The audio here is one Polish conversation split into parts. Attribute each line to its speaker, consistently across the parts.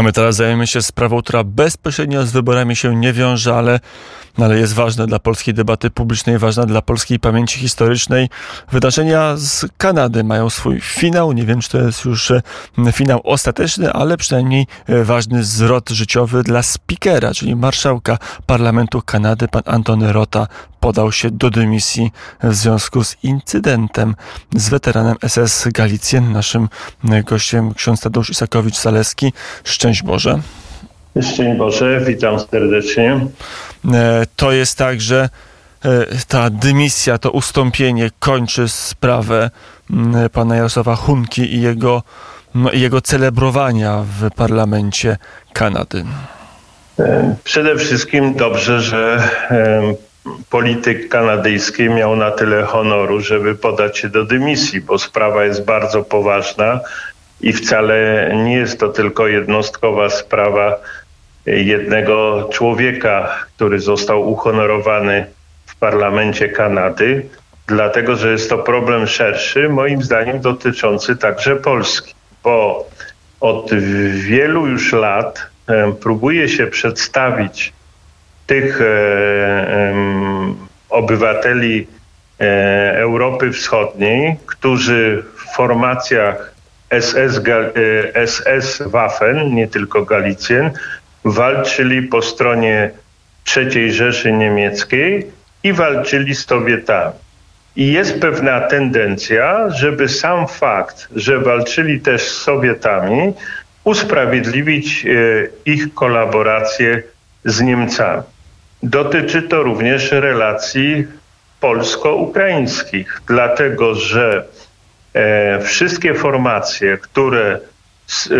Speaker 1: A my teraz zajmiemy się sprawą, która bezpośrednio z wyborami się nie wiąże, ale, ale jest ważna dla polskiej debaty publicznej, ważna dla polskiej pamięci historycznej. Wydarzenia z Kanady mają swój finał. Nie wiem, czy to jest już e, finał ostateczny, ale przynajmniej e, ważny zwrot życiowy dla speakera, czyli marszałka parlamentu Kanady, pan Antony Rota podał się do dymisji w związku z incydentem z weteranem SS Galicjen. Naszym gościem ksiądz Tadeusz Isakowicz-Zaleski. Szczęść Boże.
Speaker 2: Szczęść Boże, witam serdecznie.
Speaker 1: E, to jest tak, że e, ta dymisja, to ustąpienie kończy sprawę pana Jarosława Hunki i jego, no, jego celebrowania w parlamencie Kanady.
Speaker 2: E, przede wszystkim dobrze, że polityk kanadyjski miał na tyle honoru, żeby podać się do dymisji, bo sprawa jest bardzo poważna i wcale nie jest to tylko jednostkowa sprawa jednego człowieka, który został uhonorowany w parlamencie Kanady, dlatego że jest to problem szerszy, moim zdaniem dotyczący także Polski, bo od wielu już lat próbuje się przedstawić tych e, obywateli e, Europy Wschodniej, którzy w formacjach SS, SS Waffen, nie tylko Galicjen, walczyli po stronie III Rzeszy Niemieckiej i walczyli z Sowietami. I jest pewna tendencja, żeby sam fakt, że walczyli też z Sowietami, usprawiedliwić e, ich kolaborację z Niemcami. Dotyczy to również relacji polsko-ukraińskich, dlatego że e, wszystkie formacje, które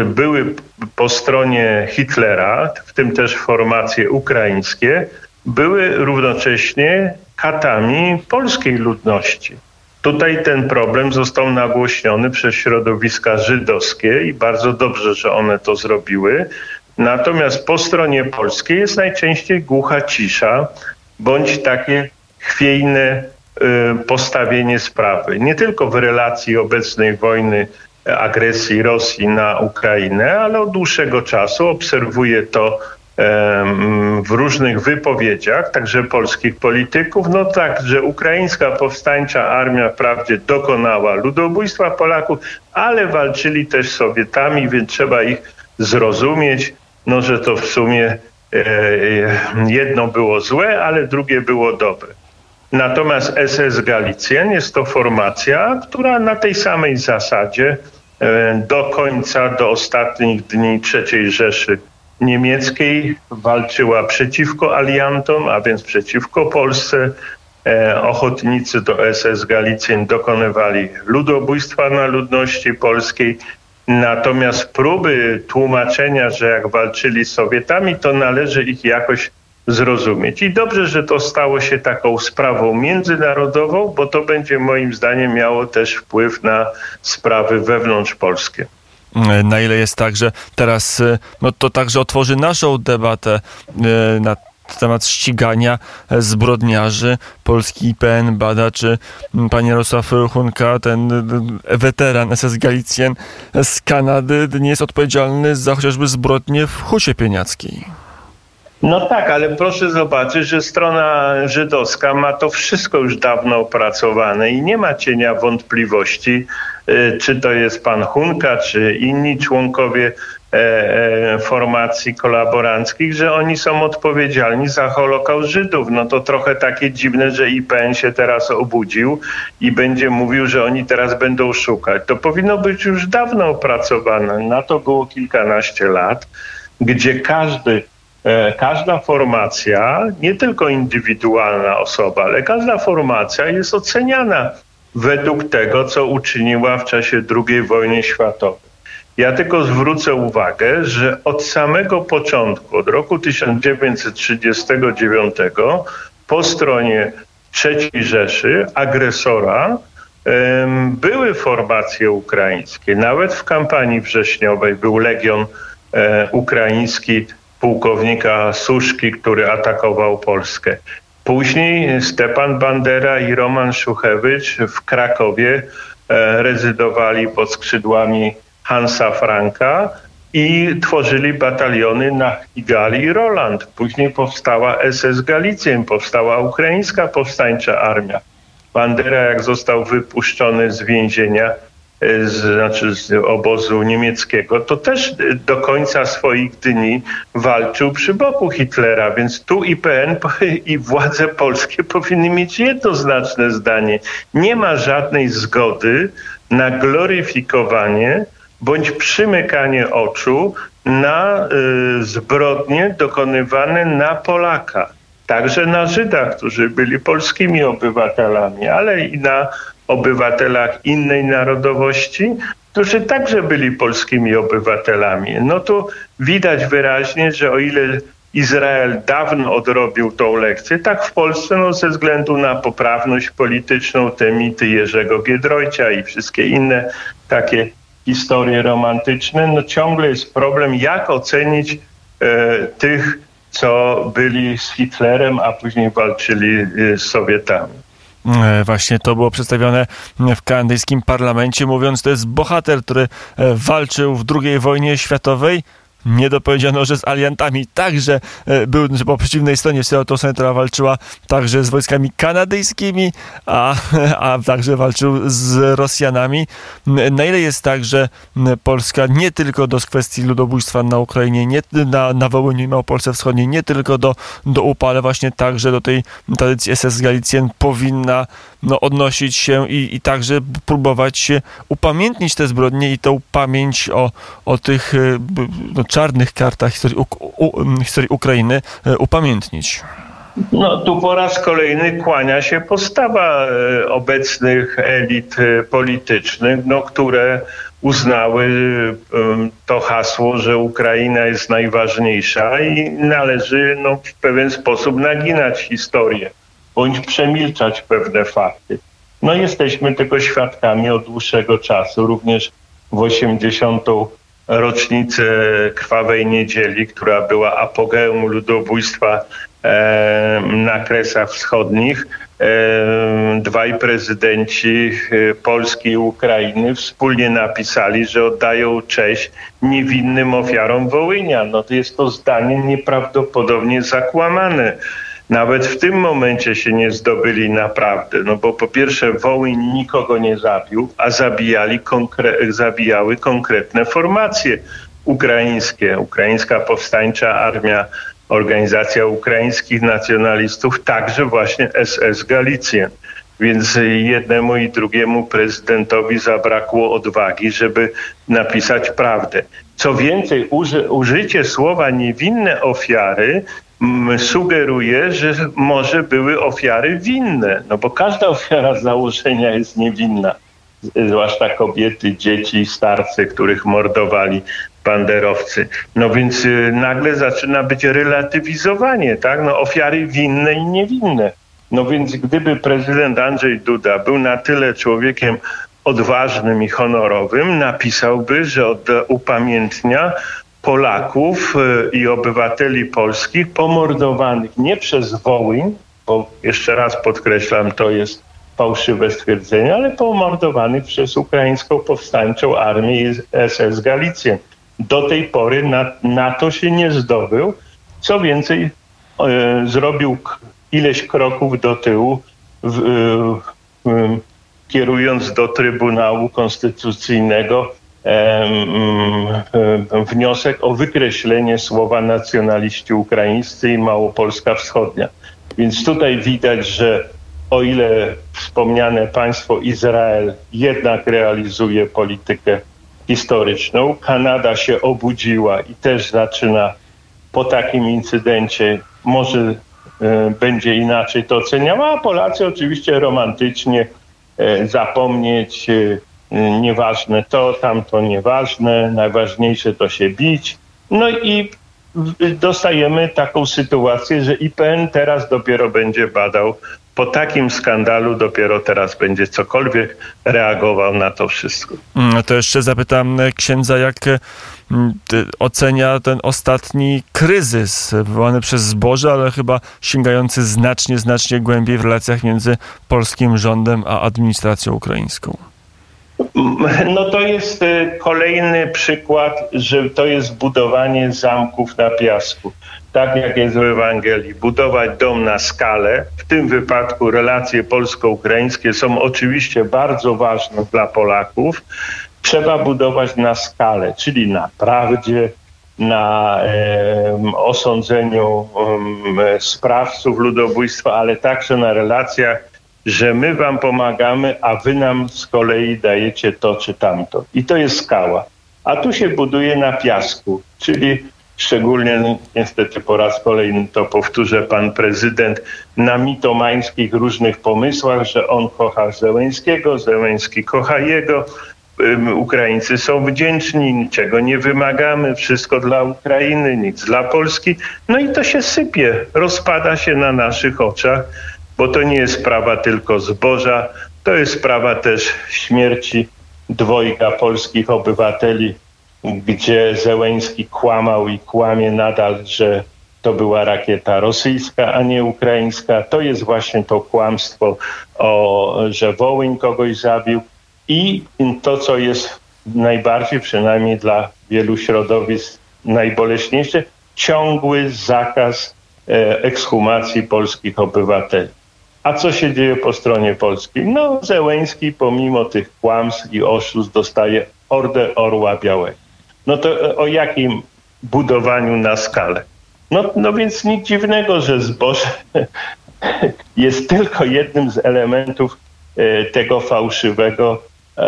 Speaker 2: były po stronie Hitlera, w tym też formacje ukraińskie, były równocześnie katami polskiej ludności. Tutaj ten problem został nagłośniony przez środowiska żydowskie i bardzo dobrze, że one to zrobiły. Natomiast po stronie polskiej jest najczęściej głucha cisza bądź takie chwiejne postawienie sprawy. Nie tylko w relacji obecnej wojny, agresji Rosji na Ukrainę, ale od dłuższego czasu obserwuję to w różnych wypowiedziach, także polskich polityków, no tak, że ukraińska powstańcza armia wprawdzie dokonała ludobójstwa Polaków, ale walczyli też z Sowietami, więc trzeba ich zrozumieć, no, że to w sumie e, e, jedno było złe, ale drugie było dobre. Natomiast SS Galicjen jest to formacja, która na tej samej zasadzie e, do końca, do ostatnich dni III Rzeszy Niemieckiej walczyła przeciwko aliantom, a więc przeciwko Polsce. Ochotnicy do SS Galicjen dokonywali ludobójstwa na ludności polskiej Natomiast próby tłumaczenia, że jak walczyli z Sowietami, to należy ich jakoś zrozumieć. I dobrze, że to stało się taką sprawą międzynarodową, bo to będzie moim zdaniem miało też wpływ na sprawy wewnątrzpolskie.
Speaker 1: Na ile jest tak, że teraz no to także otworzy naszą debatę e, na temat ścigania zbrodniarzy. Polski IPN bada, czy pan Jarosław Hunka, ten weteran SS Galicjen z Kanady, nie jest odpowiedzialny za chociażby zbrodnie w Husie Pieniackiej.
Speaker 2: No tak, ale proszę zobaczyć, że strona żydowska ma to wszystko już dawno opracowane i nie ma cienia wątpliwości, y, czy to jest pan Hunka, czy inni członkowie E, e, formacji kolaboranckich, że oni są odpowiedzialni za Holokaust Żydów. No to trochę takie dziwne, że IPN się teraz obudził i będzie mówił, że oni teraz będą szukać. To powinno być już dawno opracowane. Na to było kilkanaście lat, gdzie każdy każda formacja, nie tylko indywidualna osoba, ale każda formacja jest oceniana według tego, co uczyniła w czasie II wojny światowej. Ja tylko zwrócę uwagę, że od samego początku, od roku 1939, po stronie III Rzeszy, agresora, były formacje ukraińskie. Nawet w kampanii wrześniowej był legion e, ukraiński pułkownika Suszki, który atakował Polskę. Później Stepan Bandera i Roman Szuchewicz w Krakowie e, rezydowali pod skrzydłami Hansa Franka i tworzyli bataliony na Igali i Roland. Później powstała SS Galicjen, powstała ukraińska powstańcza armia. Bandera, jak został wypuszczony z więzienia, z, znaczy z obozu niemieckiego, to też do końca swoich dni walczył przy boku Hitlera, więc tu IPN i władze polskie powinny mieć jednoznaczne zdanie. Nie ma żadnej zgody na gloryfikowanie bądź przymykanie oczu na y, zbrodnie dokonywane na Polaka. Także na Żydach, którzy byli polskimi obywatelami, ale i na obywatelach innej narodowości, którzy także byli polskimi obywatelami. No tu widać wyraźnie, że o ile Izrael dawno odrobił tą lekcję, tak w Polsce no, ze względu na poprawność polityczną, te mity Jerzego Giedroycia i wszystkie inne takie historie romantyczne, no ciągle jest problem, jak ocenić e, tych, co byli z Hitlerem, a później walczyli e, z Sowietami.
Speaker 1: E, właśnie to było przedstawione w kanadyjskim parlamencie, mówiąc, to jest bohater, który e, walczył w II wojnie światowej nie dopowiedziano, że z aliantami także e, był, że po przeciwnej stronie Seattle Centra walczyła także z wojskami kanadyjskimi, a, a także walczył z Rosjanami. Na ile jest tak, że Polska nie tylko do kwestii ludobójstwa na Ukrainie, nie, na, na Wołyniu i Małopolsce Wschodniej, nie tylko do, do UPA, ale właśnie także do tej tradycji SS Galicjen powinna no, odnosić się i, i także próbować upamiętnić te zbrodnie i tą pamięć o, o tych e, no, czarnych kartach historii, u, u, historii Ukrainy e, upamiętnić.
Speaker 2: No tu po raz kolejny kłania się postawa e, obecnych elit politycznych, no, które uznały to hasło, że Ukraina jest najważniejsza i należy no, w pewien sposób naginać historię bądź przemilczać pewne fakty. No jesteśmy tego świadkami od dłuższego czasu, również w 80. rocznicę Krwawej Niedzieli, która była apogeum ludobójstwa e, na Kresach Wschodnich. E, dwaj prezydenci e, Polski i Ukrainy wspólnie napisali, że oddają cześć niewinnym ofiarom Wołynia. No to jest to zdanie nieprawdopodobnie zakłamane nawet w tym momencie się nie zdobyli naprawdę, no bo po pierwsze Wołyń nikogo nie zabił, a zabijali konkre zabijały konkretne formacje ukraińskie. Ukraińska Powstańcza Armia, Organizacja Ukraińskich Nacjonalistów, także właśnie SS Galicjen. Więc jednemu i drugiemu prezydentowi zabrakło odwagi, żeby napisać prawdę. Co więcej, uży, użycie słowa niewinne ofiary sugeruje, że może były ofiary winne, no bo każda ofiara z założenia jest niewinna, zwłaszcza kobiety, dzieci, starcy, których mordowali banderowcy. No więc y, nagle zaczyna być relatywizowanie, tak? No ofiary winne i niewinne. No więc gdyby prezydent Andrzej Duda był na tyle człowiekiem odważnym i honorowym, napisałby, że upamiętnia Polaków e, i obywateli polskich pomordowanych nie przez Wołyń, bo jeszcze raz podkreślam, to jest fałszywe stwierdzenie, ale pomordowanych przez ukraińską powstańczą armię SS Galicję. Do tej pory na, to się nie zdobył. Co więcej, e, zrobił ileś kroków do tyłu, w, e, e, kierując do Trybunału Konstytucyjnego wniosek o wykreślenie słowa nacjonaliści ukraińscy i Małopolska Wschodnia. Więc tutaj widać, że o ile wspomniane państwo Izrael jednak realizuje politykę historyczną, Kanada się obudziła i też zaczyna po takim incydencie może e, będzie inaczej to oceniała, a Polacy oczywiście romantycznie e, zapomnieć e, nieważne to, tamto nieważne, najważniejsze to się bić. No i dostajemy taką sytuację, że IPN teraz dopiero będzie badał, po takim skandalu dopiero teraz będzie cokolwiek reagował na to wszystko.
Speaker 1: Mm, to jeszcze zapytam księdza, jak mm, ocenia ten ostatni kryzys wywołany przez zboże, ale chyba sięgający znacznie, znacznie głębiej w relacjach między polskim rządem a administracją ukraińską.
Speaker 2: No to jest y, kolejny przykład, że to jest budowanie zamków na piasku. Tak jak jest w Ewangelii, budować dom na skalę. W tym wypadku relacje polsko-ukraińskie są oczywiście bardzo ważne dla Polaków. Trzeba budować na skalę, czyli na prawdzie, na e, osądzeniu e, sprawców ludobójstwa, ale także na relacjach że my wam pomagamy, a wy nam z kolei dajecie to czy tamto. I to jest skała. A tu się buduje na piasku, czyli szczególnie niestety po raz kolejny to powtórzę pan prezydent na mitomańskich różnych pomysłach, że on kocha Zełęńskiego, Zełęński kocha jego, Ukraińcy są wdzięczni, niczego nie wymagamy, wszystko dla Ukrainy, nic dla Polski. No i to się sypie, rozpada się na naszych oczach bo to nie jest sprawa tylko zboża, to jest sprawa też śmierci dwojga polskich obywateli, gdzie Zełęński kłamał i kłamie nadal, że to była rakieta rosyjska, a nie ukraińska. To jest właśnie to kłamstwo, o, że Wołyń kogoś zabił. I to, co jest najbardziej, przynajmniej dla wielu środowisk, najboleśniejsze, ciągły zakaz e, ekshumacji polskich obywateli. A co się dzieje po stronie polskiej? No, Zełęński pomimo tych kłamstw i oszustw dostaje Order Orła Białego. No to o jakim budowaniu na skalę? No, no więc nic dziwnego, że zboże jest tylko jednym z elementów e, tego fałszywego e,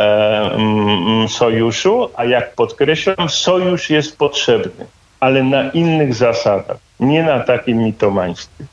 Speaker 2: mm, sojuszu, a jak podkreślam, sojusz jest potrzebny, ale na innych zasadach, nie na takim mitomaństwie.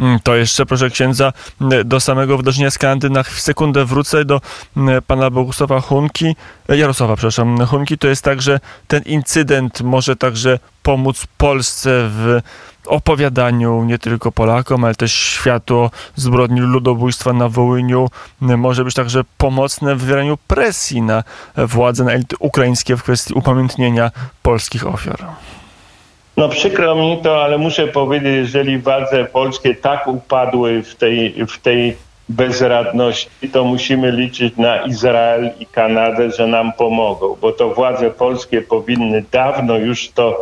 Speaker 1: Mm, to jeszcze, proszę księdza, mm, do samego wydarzenia z Kanady na sekundę wrócę do mm, pana Bogusława Hunki, e, Jarosława, przepraszam, Hunki. To jest tak, że ten incydent może także pomóc Polsce w opowiadaniu nie tylko Polakom, ale też światu o zbrodni ludobójstwa na Wołyniu. Może być także pomocne w wywieraniu presji na władze, na elity ukraińskie w kwestii upamiętnienia polskich ofiar.
Speaker 2: No przykro mi to, ale muszę powiedzieć, jeżeli władze polskie tak upadły w tej, w tej bezradności, to musimy liczyć na Izrael i Kanadę, że nam pomogą, bo to władze polskie powinny dawno już to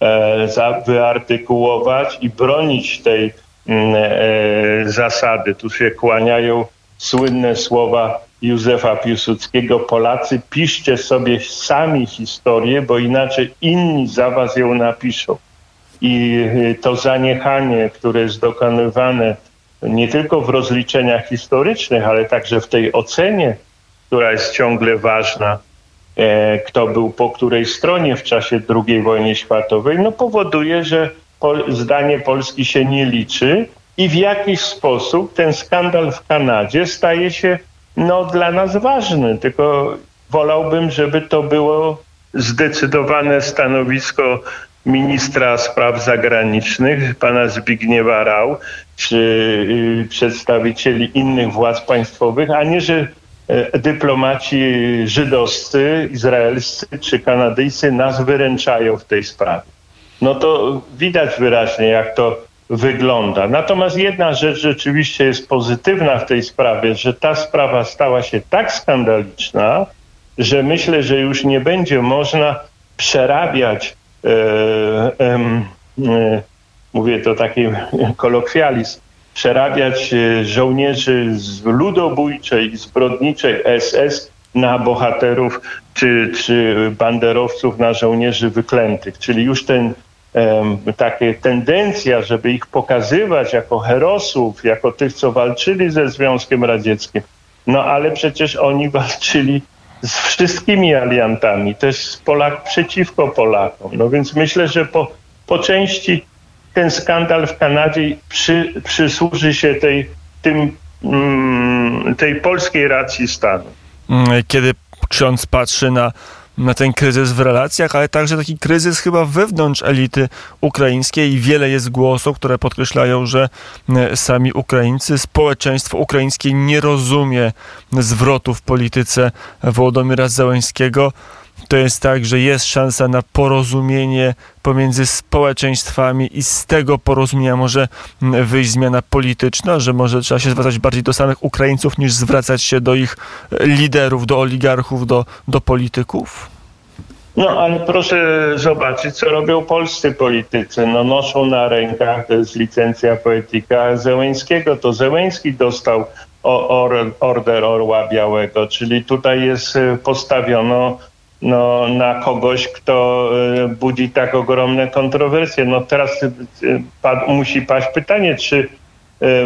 Speaker 2: e, wyartykułować i bronić tej mm, e, zasady. Tu się kłaniają słynne słowa Józefa Piłsudskiego, Polacy, piszcie sobie sami historię, bo inaczej inni za was ją napiszą. I y, to zaniechanie, które jest dokonywane nie tylko w rozliczeniach historycznych, ale także w tej ocenie, która jest ciągle ważna, e, kto był po której stronie w czasie II wojny światowej, no powoduje, że zdanie Polski się nie liczy i w jakiś sposób ten skandal w Kanadzie staje się no, dla nas ważny, tylko wolałbym, żeby to było zdecydowane stanowisko ministra spraw zagranicznych, pana Zbigniewa Rał, czy y, przedstawicieli innych władz państwowych, a nie, że y, dyplomaci żydowscy, izraelscy czy kanadyjscy nas wyręczają w tej sprawie. No to widać wyraźnie, jak to wygląda. Natomiast jedna rzecz rzeczywiście jest pozytywna w tej sprawie, że ta sprawa stała się tak skandaliczna, że myślę, że już nie będzie można przerabiać, e, e, mówię to taki kolokwializm, przerabiać e, żołnierzy z ludobójczej, zbrodniczej SS na bohaterów czy, czy banderowców, na żołnierzy wyklętych. Czyli już ten taka tendencja, żeby ich pokazywać jako herosów, jako tych, co walczyli ze Związkiem Radzieckim. No ale przecież oni walczyli z wszystkimi aliantami, też Polak przeciwko Polakom. No więc myślę, że po, po części ten skandal w Kanadzie przy, przysłuży się tej, tym, mm, tej polskiej racji stanu.
Speaker 1: Mm, kiedy ksiądz patrzy na na ten kryzys w relacjach, ale także taki kryzys chyba wewnątrz elity ukraińskiej wiele jest głosów, które podkreślają, że e, sami Ukraińcy, społeczeństwo ukraińskie nie rozumie zwrotu w polityce Wołodomira Zełęńskiego. To jest tak, że jest szansa na porozumienie pomiędzy społeczeństwami i z tego porozumienia może wyjść zmiana polityczna, że może trzeba się zwracać bardziej do samych Ukraińców niż zwracać się do ich liderów, do oligarchów, do, do polityków?
Speaker 2: No ale proszę zobaczyć, co robią polscy politycy. No noszą na rękach, to jest licencja poetyka Zełęńskiego. To Zełęński dostał order Orła Białego, czyli tutaj jest e, postawiono no, na kogoś, kto e, budzi tak ogromne kontrowersje. No teraz e, musi paść pytanie, czy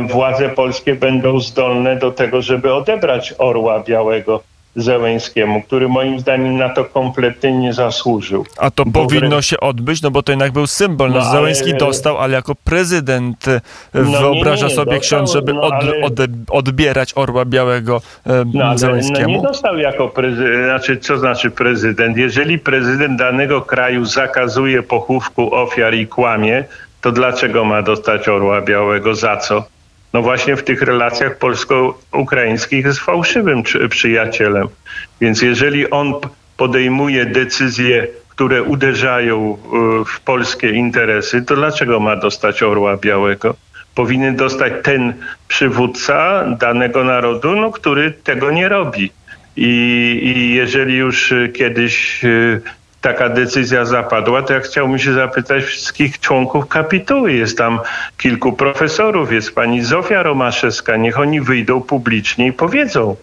Speaker 2: władze polskie będą zdolne do tego, żeby odebrać Orła Białego. Zełęskiemu, który moim zdaniem na to kompletnie nie zasłużył.
Speaker 1: A to bo powinno się odbyć, no bo to jednak był symbol. No, no Zełęski ale... dostał, ale jako prezydent e, no, wyobraża nie, nie, sobie dostał, ksiądz, żeby no, ale... od, odbierać Orła Białego e, no, Zełęskiemu?
Speaker 2: No nie dostał jako prezydent, znaczy co znaczy prezydent? Jeżeli prezydent danego kraju zakazuje pochówku ofiar i kłamie, to dlaczego ma dostać Orła Białego? Za co? No właśnie w tych relacjach polsko-ukraińskich jest fałszywym przyjacielem. Więc jeżeli on podejmuje decyzje, które uderzają e, w polskie interesy, to dlaczego ma dostać Orła Białego? Powinien dostać ten przywódca danego narodu, no, który tego nie robi. I, i jeżeli już kiedyś e, taka decyzja zapadła, to ja chciałbym się zapytać wszystkich członków kapituły. Jest tam kilku profesorów, jest pani Zofia Romaszewska. Niech oni wyjdą publicznie i powiedzą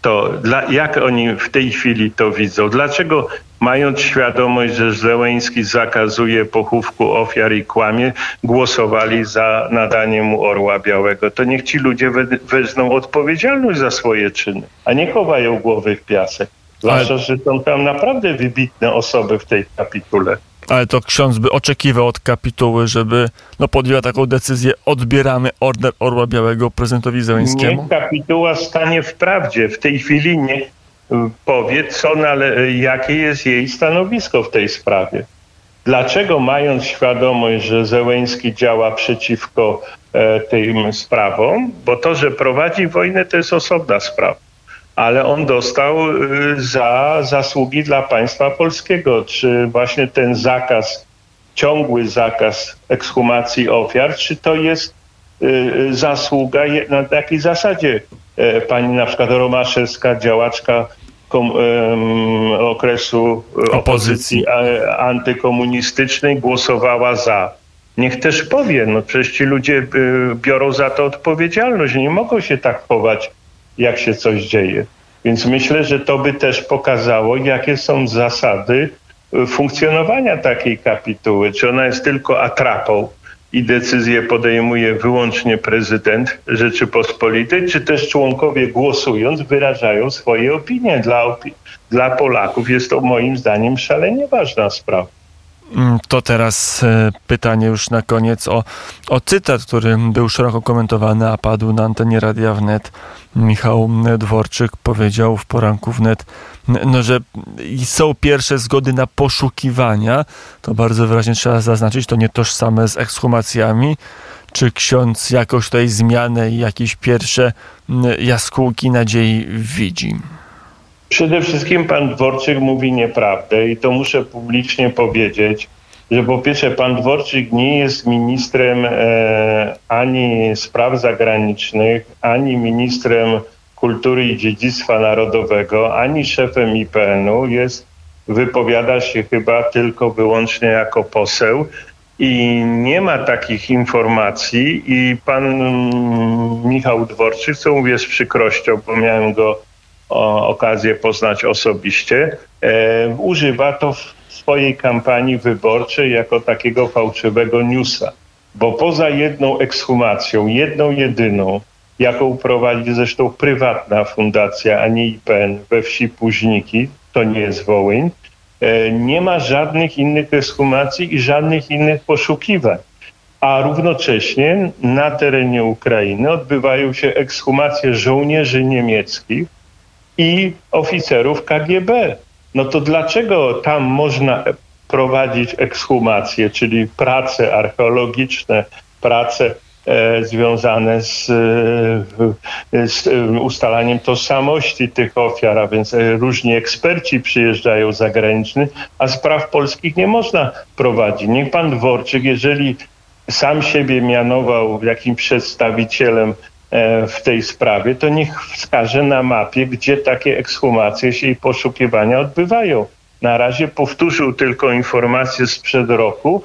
Speaker 2: to, dla, jak oni w tej chwili to widzą. Dlaczego mając świadomość, że Zełęński zakazuje pochówku ofiar i kłamie, głosowali za nadaniem mu Orła Białego. To niech ci ludzie we, wezmą odpowiedzialność za swoje czyny, a nie chowają głowy w piasek. Zwłaszcza, Ale... że są tam naprawdę wybitne osoby w tej kapitule.
Speaker 1: Ale to ksiądz by oczekiwał od kapituły, żeby no, podjęła taką decyzję, odbieramy order Orła Białego prezydentowi Zeleńskiemu?
Speaker 2: Niech kapituła stanie w prawdzie. W tej chwili nie y, powie, co nale- jakie jest jej stanowisko w tej sprawie. Dlaczego mając świadomość, że Zełęński działa przeciwko e, tym sprawom, bo to, że prowadzi wojnę, to jest osobna sprawa ale on dostał y, za zasługi dla państwa polskiego. Czy właśnie ten zakaz, ciągły zakaz ekshumacji ofiar, czy to jest y, y, zasługa na takiej zasadzie? E, pani na przykład Romaszewska, działaczka kom, okresu opozycji antykomunistycznej głosowała za. Niech też powie, no przecież ci ludzie biorą za to odpowiedzialność, nie mogą się tak chować jak się coś dzieje. Więc myślę, że to by też pokazało, jakie są zasady y, funkcjonowania takiej kapituły. Czy ona jest tylko atrapą i decyzję podejmuje wyłącznie prezydent Rzeczypospolitej, czy też członkowie głosując wyrażają swoje opinie. Dla, opi dla Polaków jest to moim zdaniem szalenie ważna sprawa.
Speaker 1: Mm, to teraz e, pytanie już na koniec o, o cytat, który był szeroko komentowany, a padł na antenie Radia Wnet. Michał Dworczyk powiedział w poranku wnet, no, że są pierwsze zgody na poszukiwania. To bardzo wyraźnie trzeba zaznaczyć, to nie tożsame z ekshumacjami. Czy ksiądz jakoś tutaj zmianę i jakieś pierwsze jaskółki nadziei widzi?
Speaker 2: Przede wszystkim pan Dworczyk mówi nieprawdę i to muszę publicznie powiedzieć, że po pierwsze pan Dworczyk nie jest ministrem e, ani spraw zagranicznych, ani ministrem kultury i dziedzictwa narodowego, ani szefem IPN-u. Jest, wypowiada się chyba tylko wyłącznie jako poseł i nie ma takich informacji i pan Michał Dworczyk, co mówię z przykrością, bo miałem go okazję poznać osobiście, e, używa to w swojej kampanii wyborczej jako takiego fałszywego newsa. Bo poza jedną ekshumacją, jedną jedyną, jaką prowadzi zresztą prywatna fundacja, a nie IPN we wsi Późniki, to nie jest Wołyń, e, nie ma żadnych innych ekshumacji i żadnych innych poszukiwań. A równocześnie na terenie Ukrainy odbywają się ekshumacje żołnierzy niemieckich, i oficerów KGB. No to dlaczego tam można prowadzić ekshumacje, czyli prace archeologiczne, prace e, związane z, e, z ustalaniem tożsamości tych ofiar, a więc różni eksperci przyjeżdżają zagraniczni, a spraw polskich nie można prowadzić. Niech pan Dworczyk, jeżeli sam siebie mianował jakimś przedstawicielem w tej sprawie, to niech wskaże na mapie, gdzie takie ekshumacje się i poszukiwania odbywają. Na razie powtórzył tylko informacje sprzed roku,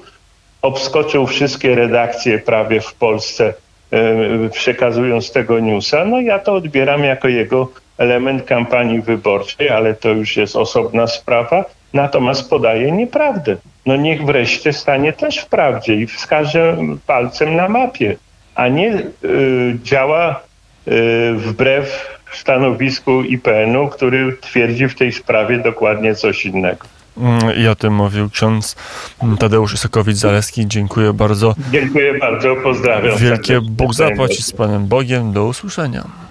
Speaker 2: obskoczył wszystkie redakcje prawie w Polsce, e, przekazując tego newsa. No ja to odbieram jako jego element kampanii wyborczej, ale to już jest osobna sprawa. Natomiast podaje nieprawdę. No niech wreszcie stanie też w prawdzie i wskaże palcem na mapie, a nie y, działa y, wbrew stanowisku IPN-u, który twierdzi w tej sprawie dokładnie coś innego.
Speaker 1: Mm, I o tym mówił ksiądz Tadeusz Isakowicz-Zaleski. Dziękuję bardzo.
Speaker 2: Dziękuję bardzo, pozdrawiam.
Speaker 1: Wielkie Bóg zapłaci z Panem Bogiem. Do usłyszenia.